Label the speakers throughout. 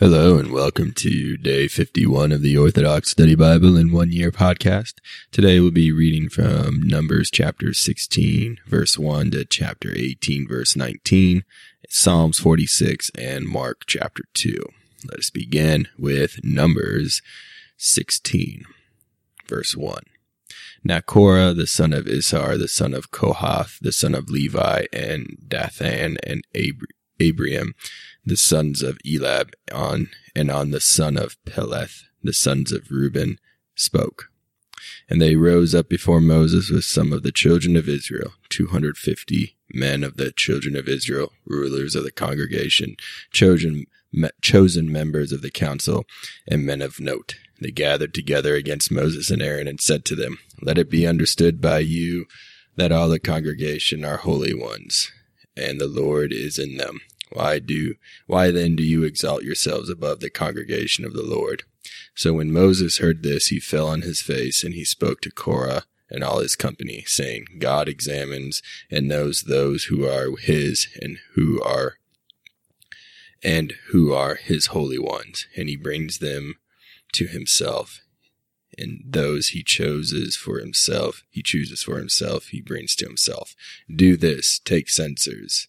Speaker 1: Hello and welcome to day 51 of the Orthodox Study Bible in One Year podcast. Today we'll be reading from Numbers chapter 16 verse 1 to chapter 18 verse 19, Psalms 46 and Mark chapter 2. Let us begin with Numbers 16 verse 1. Now Korah, the son of Izhar, the son of Kohath, the son of Levi, and Dathan and Ab- Abiram, the sons of Eliab, on and on the son of Peleth, the sons of Reuben, spoke. And they rose up before Moses with some of the children of Israel, 250 men of the children of Israel, rulers of the congregation, chosen, chosen members of the council, and men of note. They gathered together against Moses and Aaron and said to them, Let it be understood by you that all the congregation are holy ones, and the Lord is in them. Why do, why then do you exalt yourselves above the congregation of the Lord? So when Moses heard this, he fell on his face and he spoke to Korah and all his company, saying, God examines and knows those who are his and who are and who are his holy ones, and he brings them to himself. And those he chooses for himself, he chooses for himself, he brings to himself. Do this, take censers,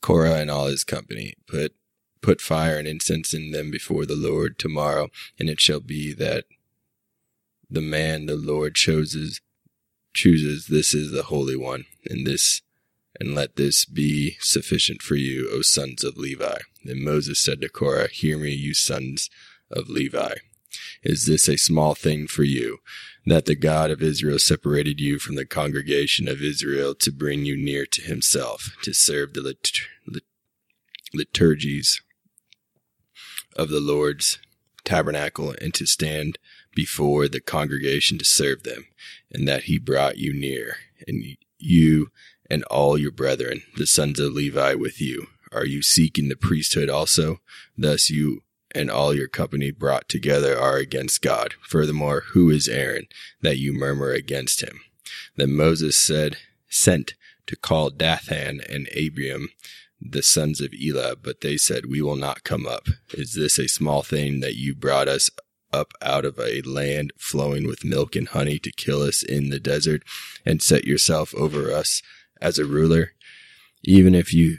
Speaker 1: Korah and all his company. Put put fire and incense in them before the Lord tomorrow, and it shall be that the man the Lord chooses chooses this is the holy one, and this and let this be sufficient for you, O sons of Levi. Then Moses said to Korah, Hear me, you sons of Levi. Is this a small thing for you, that the God of Israel separated you from the congregation of Israel to bring you near to himself, to serve the lit- lit- liturgies of the Lord's tabernacle, and to stand before the congregation to serve them, and that he brought you near, and you and all your brethren, the sons of Levi, with you. Are you seeking the priesthood also? Thus you and all your company brought together are against God. Furthermore, who is Aaron that you murmur against him? Then Moses said, sent to call Dathan and Abiram, the sons of Eliab, but they said, we will not come up. Is this a small thing that you brought us up out of a land flowing with milk and honey to kill us in the desert and set yourself over us as a ruler? Even if you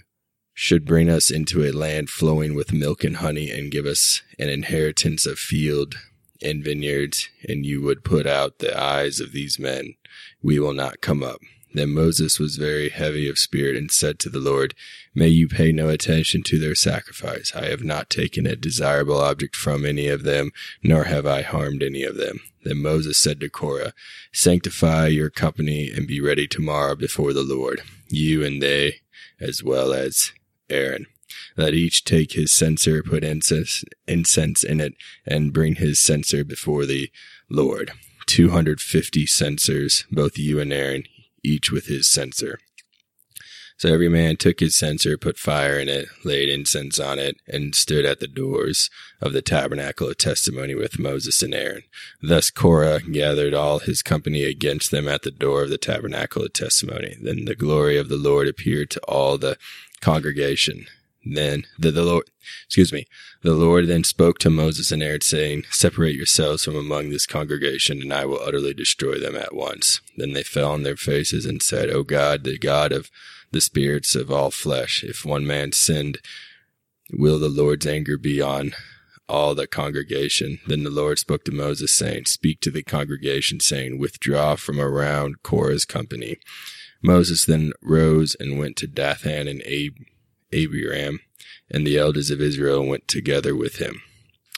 Speaker 1: should bring us into a land flowing with milk and honey and give us an inheritance of field and vineyards, and you would put out the eyes of these men, we will not come up. Then Moses was very heavy of spirit and said to the Lord, May you pay no attention to their sacrifice. I have not taken a desirable object from any of them, nor have I harmed any of them. Then Moses said to Korah, Sanctify your company and be ready tomorrow before the Lord, you and they, as well as Aaron. Let each take his censer, put incense, incense in it, and bring his censer before the Lord. 250 censers, both you and Aaron, each with his censer. So every man took his censer, put fire in it, laid incense on it, and stood at the doors of the tabernacle of testimony with Moses and Aaron. Thus Korah gathered all his company against them at the door of the tabernacle of testimony. Then the glory of the Lord appeared to all the congregation. Then the, the Lord, excuse me, the Lord then spoke to Moses and Aaron saying, separate yourselves from among this congregation and I will utterly destroy them at once. Then they fell on their faces and said, O God, the God of the spirits of all flesh, if one man sinned, will the Lord's anger be on all the congregation. Then the Lord spoke to Moses saying, speak to the congregation saying, withdraw from around Korah's company Moses then rose and went to Dathan and Ab- Abiram, and the elders of Israel went together with him.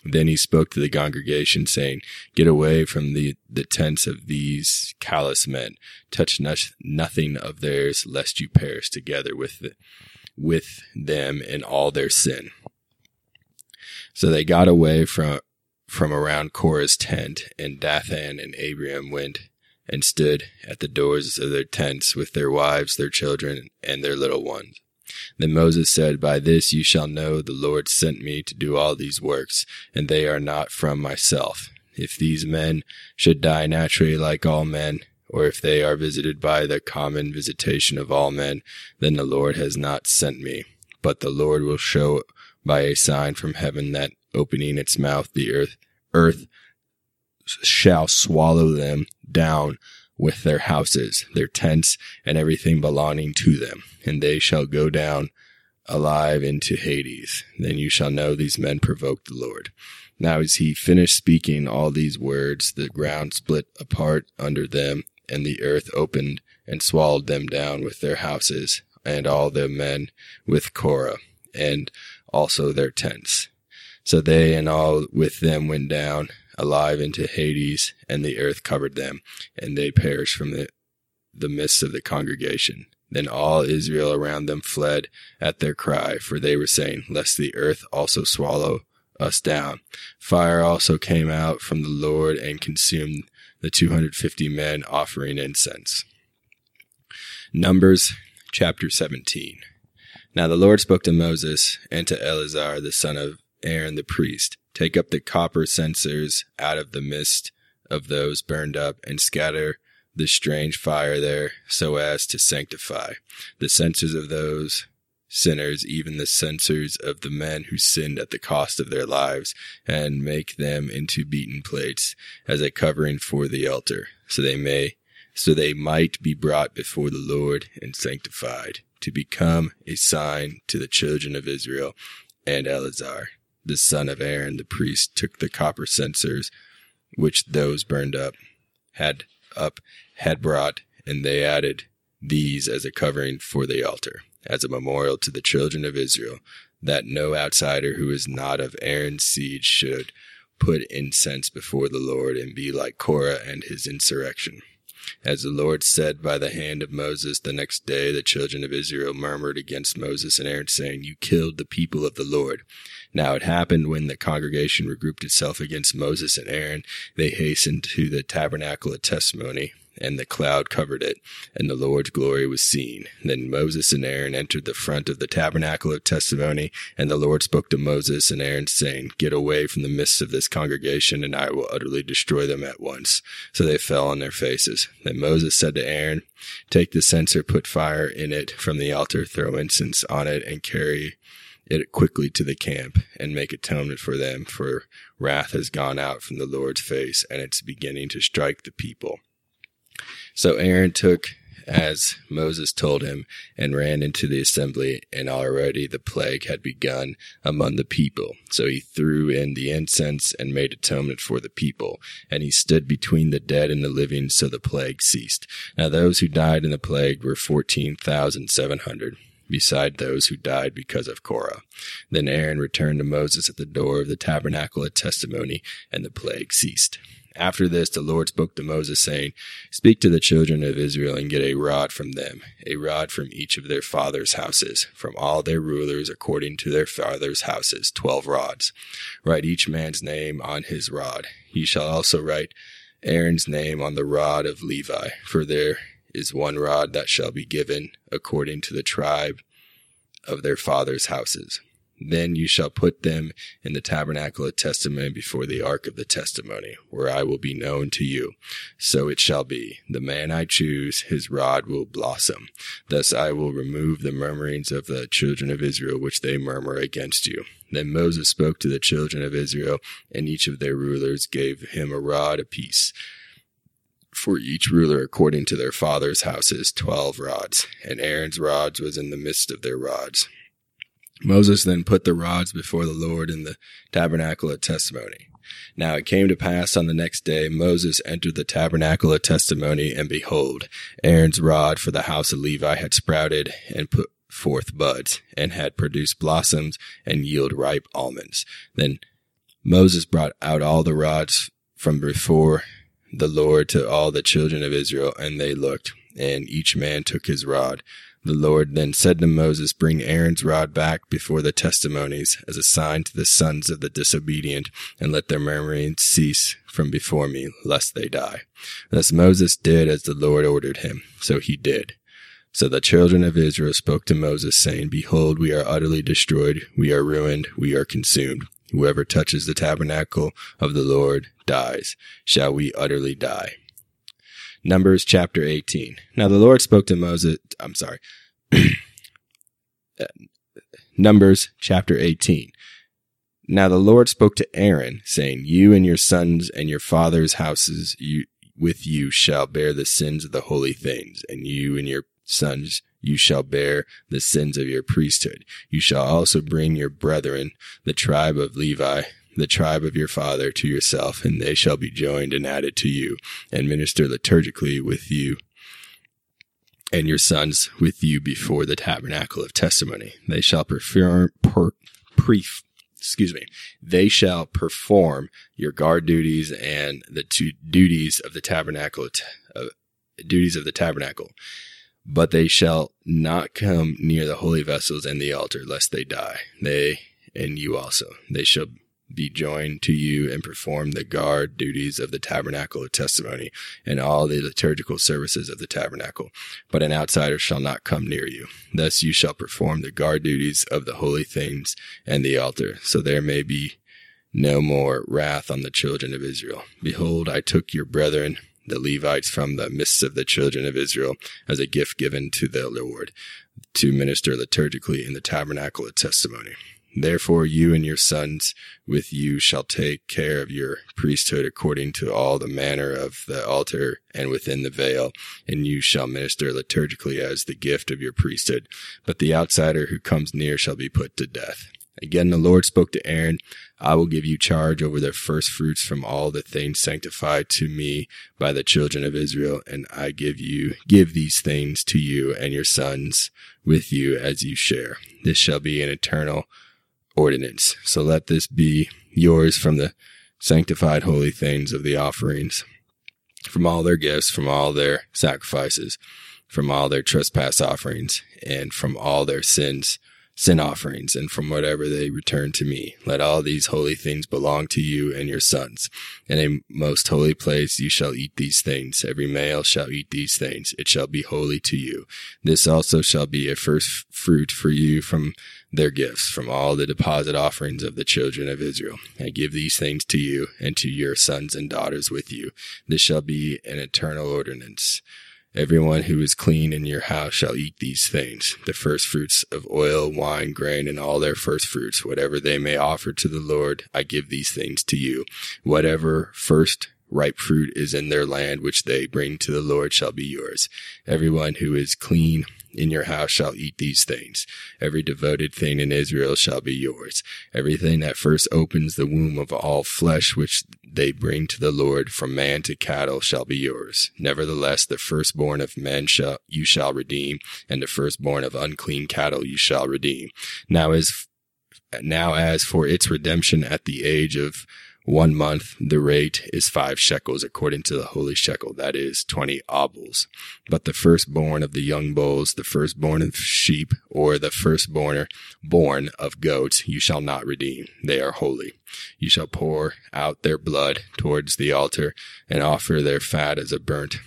Speaker 1: Then he spoke to the congregation, saying, Get away from the, the tents of these callous men. Touch no- nothing of theirs, lest you perish together with, the, with them in all their sin. So they got away from, from around Korah's tent, and Dathan and Abiram went and stood at the doors of their tents with their wives, their children, and their little ones. Then Moses said, By this you shall know the Lord sent me to do all these works, and they are not from myself. If these men should die naturally like all men, or if they are visited by the common visitation of all men, then the Lord has not sent me. But the Lord will show by a sign from heaven that opening its mouth, the earth, earth shall swallow them down with their houses, their tents, and everything belonging to them, and they shall go down alive into Hades. Then you shall know these men provoked the Lord. Now, as he finished speaking all these words, the ground split apart under them, and the earth opened and swallowed them down with their houses, and all the men with Korah, and also their tents. So they and all with them went down alive into Hades, and the earth covered them, and they perished from the, the midst of the congregation. Then all Israel around them fled at their cry, for they were saying, Lest the earth also swallow us down. Fire also came out from the Lord and consumed the 250 men offering incense. Numbers chapter 17. Now the Lord spoke to Moses and to Eleazar the son of Aaron the priest, Take up the copper censers out of the midst of those burned up and scatter the strange fire there so as to sanctify the censers of those sinners, even the censers of the men who sinned at the cost of their lives, and make them into beaten plates as a covering for the altar, so they may, so they might be brought before the Lord and sanctified, to become a sign to the children of Israel and Eleazar the son of Aaron the priest took the copper censers which those burned up had up had brought, and they added these as a covering for the altar, as a memorial to the children of Israel, that no outsider who is not of Aaron's seed should put incense before the Lord and be like Korah and his insurrection. As the Lord said by the hand of Moses, the next day the children of Israel murmured against Moses and Aaron, saying, You killed the people of the Lord. Now it happened when the congregation regrouped itself against Moses and Aaron, they hastened to the tabernacle of testimony, and the cloud covered it, and the Lord's glory was seen. Then Moses and Aaron entered the front of the tabernacle of testimony, and the Lord spoke to Moses and Aaron, saying, Get away from the midst of this congregation, and I will utterly destroy them at once. So they fell on their faces. Then Moses said to Aaron, Take the censer, put fire in it from the altar, throw incense on it, and carry it quickly to the camp and make atonement for them, for wrath has gone out from the Lord's face, and it's beginning to strike the people. So Aaron took as Moses told him, and ran into the assembly, and already the plague had begun among the people. So he threw in the incense and made atonement for the people, and he stood between the dead and the living, so the plague ceased. Now those who died in the plague were fourteen thousand seven hundred beside those who died because of Korah. Then Aaron returned to Moses at the door of the tabernacle of testimony, and the plague ceased. After this, the Lord spoke to Moses, saying, Speak to the children of Israel and get a rod from them, a rod from each of their fathers' houses, from all their rulers according to their fathers' houses, twelve rods. Write each man's name on his rod. He shall also write Aaron's name on the rod of Levi, for there is one rod that shall be given according to the tribe of their fathers' houses. Then you shall put them in the tabernacle of testimony before the ark of the testimony, where I will be known to you. So it shall be. The man I choose, his rod will blossom. Thus I will remove the murmurings of the children of Israel, which they murmur against you. Then Moses spoke to the children of Israel, and each of their rulers gave him a rod apiece for each ruler according to their father's houses, twelve rods, and Aaron's rods was in the midst of their rods. Moses then put the rods before the Lord in the tabernacle of testimony. Now it came to pass on the next day, Moses entered the tabernacle of testimony, and behold, Aaron's rod for the house of Levi had sprouted and put forth buds, and had produced blossoms and yield ripe almonds. Then Moses brought out all the rods from before the Lord to all the children of Israel, and they looked, and each man took his rod. The Lord then said to Moses, Bring Aaron's rod back before the testimonies as a sign to the sons of the disobedient, and let their murmuring cease from before me, lest they die. Thus Moses did as the Lord ordered him, so he did. So the children of Israel spoke to Moses, saying, Behold, we are utterly destroyed, we are ruined, we are consumed. Whoever touches the tabernacle of the Lord dies. Shall we utterly die? Numbers chapter 18. Now the Lord spoke to Moses, I'm sorry. Numbers chapter 18. Now the Lord spoke to Aaron, saying, You and your sons and your father's houses you, with you shall bear the sins of the holy things, and you and your sons you shall bear the sins of your priesthood. You shall also bring your brethren, the tribe of Levi, the tribe of your father, to yourself, and they shall be joined and added to you, and minister liturgically with you and your sons with you before the tabernacle of testimony. They shall perform, per, pre, excuse me, they shall perform your guard duties and the two duties of the tabernacle, uh, duties of the tabernacle. But they shall not come near the holy vessels and the altar, lest they die. They and you also. They shall be joined to you and perform the guard duties of the tabernacle of testimony and all the liturgical services of the tabernacle. But an outsider shall not come near you. Thus you shall perform the guard duties of the holy things and the altar. So there may be no more wrath on the children of Israel. Behold, I took your brethren, the Levites from the midst of the children of Israel as a gift given to the Lord to minister liturgically in the tabernacle of testimony. Therefore, you and your sons with you shall take care of your priesthood according to all the manner of the altar and within the veil, and you shall minister liturgically as the gift of your priesthood. But the outsider who comes near shall be put to death. Again, the Lord spoke to Aaron, I will give you charge over the first fruits from all the things sanctified to me by the children of Israel, and I give you, give these things to you and your sons with you as you share. This shall be an eternal ordinance. So let this be yours from the sanctified holy things of the offerings, from all their gifts, from all their sacrifices, from all their trespass offerings, and from all their sins sin offerings and from whatever they return to me. Let all these holy things belong to you and your sons. In a most holy place you shall eat these things. Every male shall eat these things. It shall be holy to you. This also shall be a first fruit for you from their gifts, from all the deposit offerings of the children of Israel. I give these things to you and to your sons and daughters with you. This shall be an eternal ordinance. Everyone who is clean in your house shall eat these things, the first fruits of oil, wine, grain, and all their first fruits, whatever they may offer to the Lord, I give these things to you. Whatever first ripe fruit is in their land, which they bring to the Lord shall be yours. Everyone who is clean in your house shall eat these things. Every devoted thing in Israel shall be yours. Everything that first opens the womb of all flesh, which they bring to the Lord from man to cattle shall be yours. Nevertheless, the firstborn of men shall, you shall redeem, and the firstborn of unclean cattle you shall redeem. Now as, now as for its redemption at the age of one month, the rate is five shekels according to the holy shekel, that is twenty obols. But the firstborn of the young bulls, the firstborn of sheep, or the firstborn born of goats, you shall not redeem. They are holy. You shall pour out their blood towards the altar and offer their fat as a burnt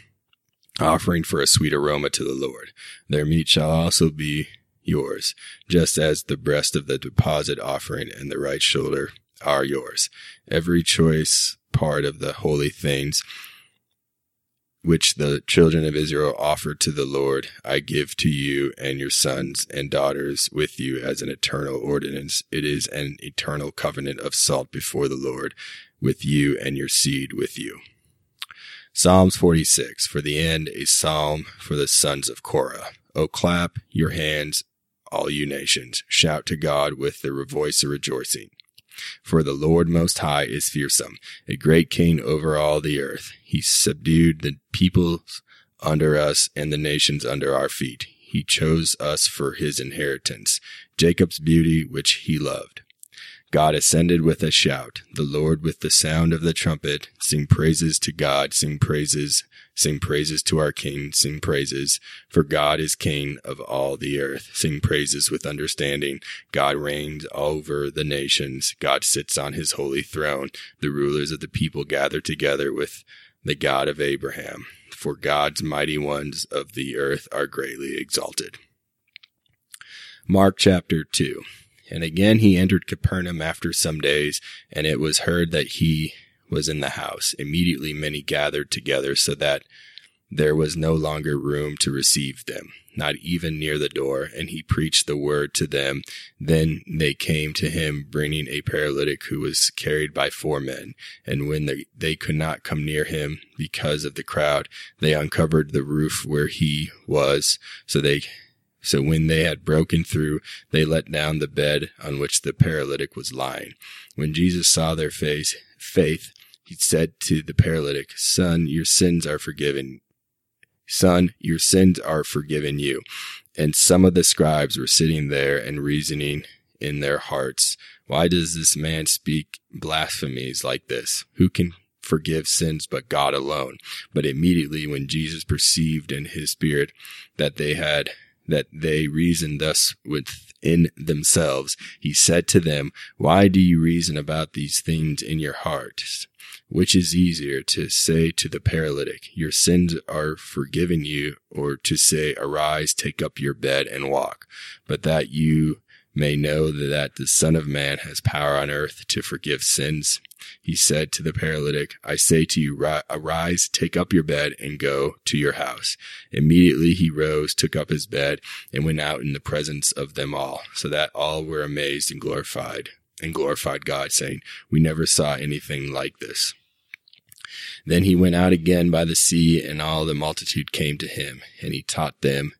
Speaker 1: offering for a sweet aroma to the Lord. Their meat shall also be yours, just as the breast of the deposit offering and the right shoulder are yours. Every choice part of the holy things which the children of Israel offered to the Lord, I give to you and your sons and daughters with you as an eternal ordinance. It is an eternal covenant of salt before the Lord with you and your seed with you. Psalms 46. For the end, a psalm for the sons of Korah. O clap your hands, all you nations. Shout to God with the voice of rejoicing. For the Lord Most High is fearsome, a great king over all the earth. He subdued the peoples under us and the nations under our feet. He chose us for his inheritance, Jacob's beauty which he loved. God ascended with a shout, the Lord with the sound of the trumpet. Sing praises to God, sing praises Sing praises to our King, sing praises, for God is King of all the earth. Sing praises with understanding. God reigns over the nations. God sits on his holy throne. The rulers of the people gather together with the God of Abraham. For God's mighty ones of the earth are greatly exalted. Mark chapter 2. And again he entered Capernaum after some days, and it was heard that he was in the house. Immediately many gathered together so that there was no longer room to receive them, not even near the door, and he preached the word to them. Then they came to him, bringing a paralytic who was carried by four men. And when they, could not come near him because of the crowd, they uncovered the roof where he was. So they so when they had broken through, they let down the bed on which the paralytic was lying. When Jesus saw their face, faith, he said to the paralytic, Son, your sins are forgiven. Son, your sins are forgiven you. And some of the scribes were sitting there and reasoning in their hearts, Why does this man speak blasphemies like this? Who can forgive sins but God alone? But immediately when Jesus perceived in his spirit that they had that they reason thus within themselves, he said to them, Why do you reason about these things in your hearts? Which is easier to say to the paralytic, Your sins are forgiven you, or to say, Arise, take up your bed and walk? But that you may know that the Son of Man has power on earth to forgive sins. He said to the paralytic, I say to you, arise, take up your bed and go to your house. Immediately he rose, took up his bed and went out in the presence of them all, so that all were amazed and glorified and glorified God saying, we never saw anything like this. Then he went out again by the sea and all the multitude came to him and he taught them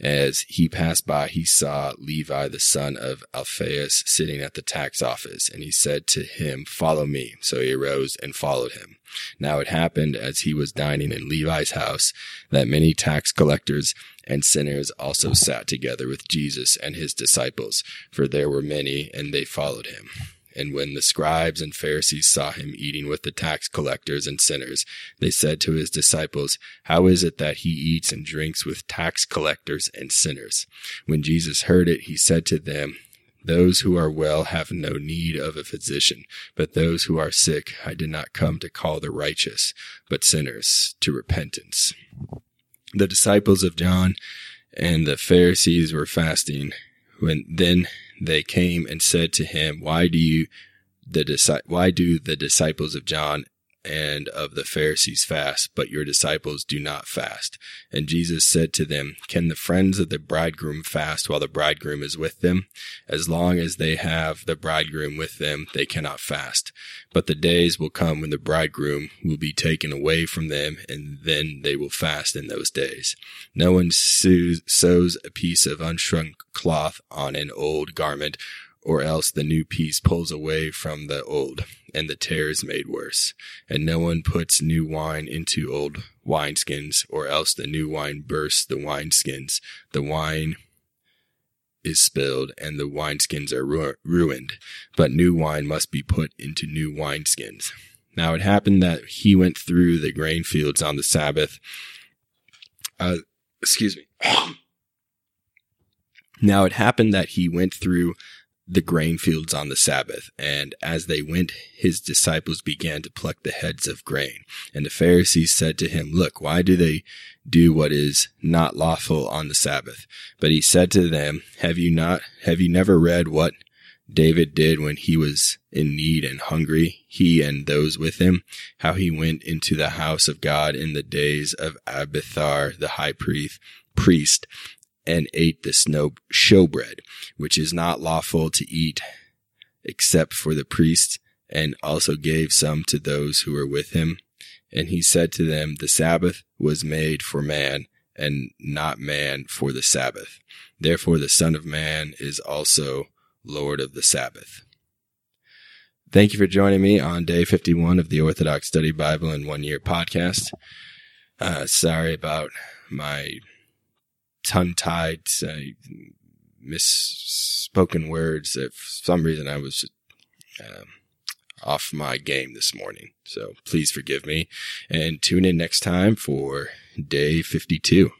Speaker 1: as he passed by, he saw Levi, the son of Alphaeus, sitting at the tax office, and he said to him, Follow me. So he arose and followed him. Now it happened as he was dining in Levi's house that many tax collectors and sinners also sat together with Jesus and his disciples, for there were many, and they followed him. And when the scribes and Pharisees saw him eating with the tax collectors and sinners, they said to his disciples, How is it that he eats and drinks with tax collectors and sinners? When Jesus heard it, he said to them, those who are well have no need of a physician, but those who are sick I did not come to call the righteous, but sinners to repentance. The disciples of John and the Pharisees were fasting when then they came and said to him, Why do you the why do the disciples of John and of the Pharisees fast, but your disciples do not fast. And Jesus said to them, Can the friends of the bridegroom fast while the bridegroom is with them? As long as they have the bridegroom with them, they cannot fast. But the days will come when the bridegroom will be taken away from them, and then they will fast in those days. No one sews a piece of unshrunk cloth on an old garment, or else the new piece pulls away from the old, and the tear is made worse. And no one puts new wine into old wineskins, or else the new wine bursts the wineskins. The wine is spilled, and the wineskins are ru- ruined. But new wine must be put into new wineskins. Now it happened that he went through the grain fields on the Sabbath. Uh, excuse me. Now it happened that he went through the grain fields on the Sabbath. And as they went, his disciples began to pluck the heads of grain. And the Pharisees said to him, Look, why do they do what is not lawful on the Sabbath? But he said to them, Have you not, have you never read what David did when he was in need and hungry, he and those with him, how he went into the house of God in the days of Abiathar the high priest, priest and ate the snow showbread, which is not lawful to eat except for the priests, and also gave some to those who were with him. And he said to them, The Sabbath was made for man, and not man for the Sabbath. Therefore the Son of Man is also Lord of the Sabbath. Thank you for joining me on day 51 of the Orthodox Study Bible in One Year podcast. Uh, sorry about my tongue tied, uh, misspoken words. If for some reason I was uh, off my game this morning. So please forgive me and tune in next time for day 52.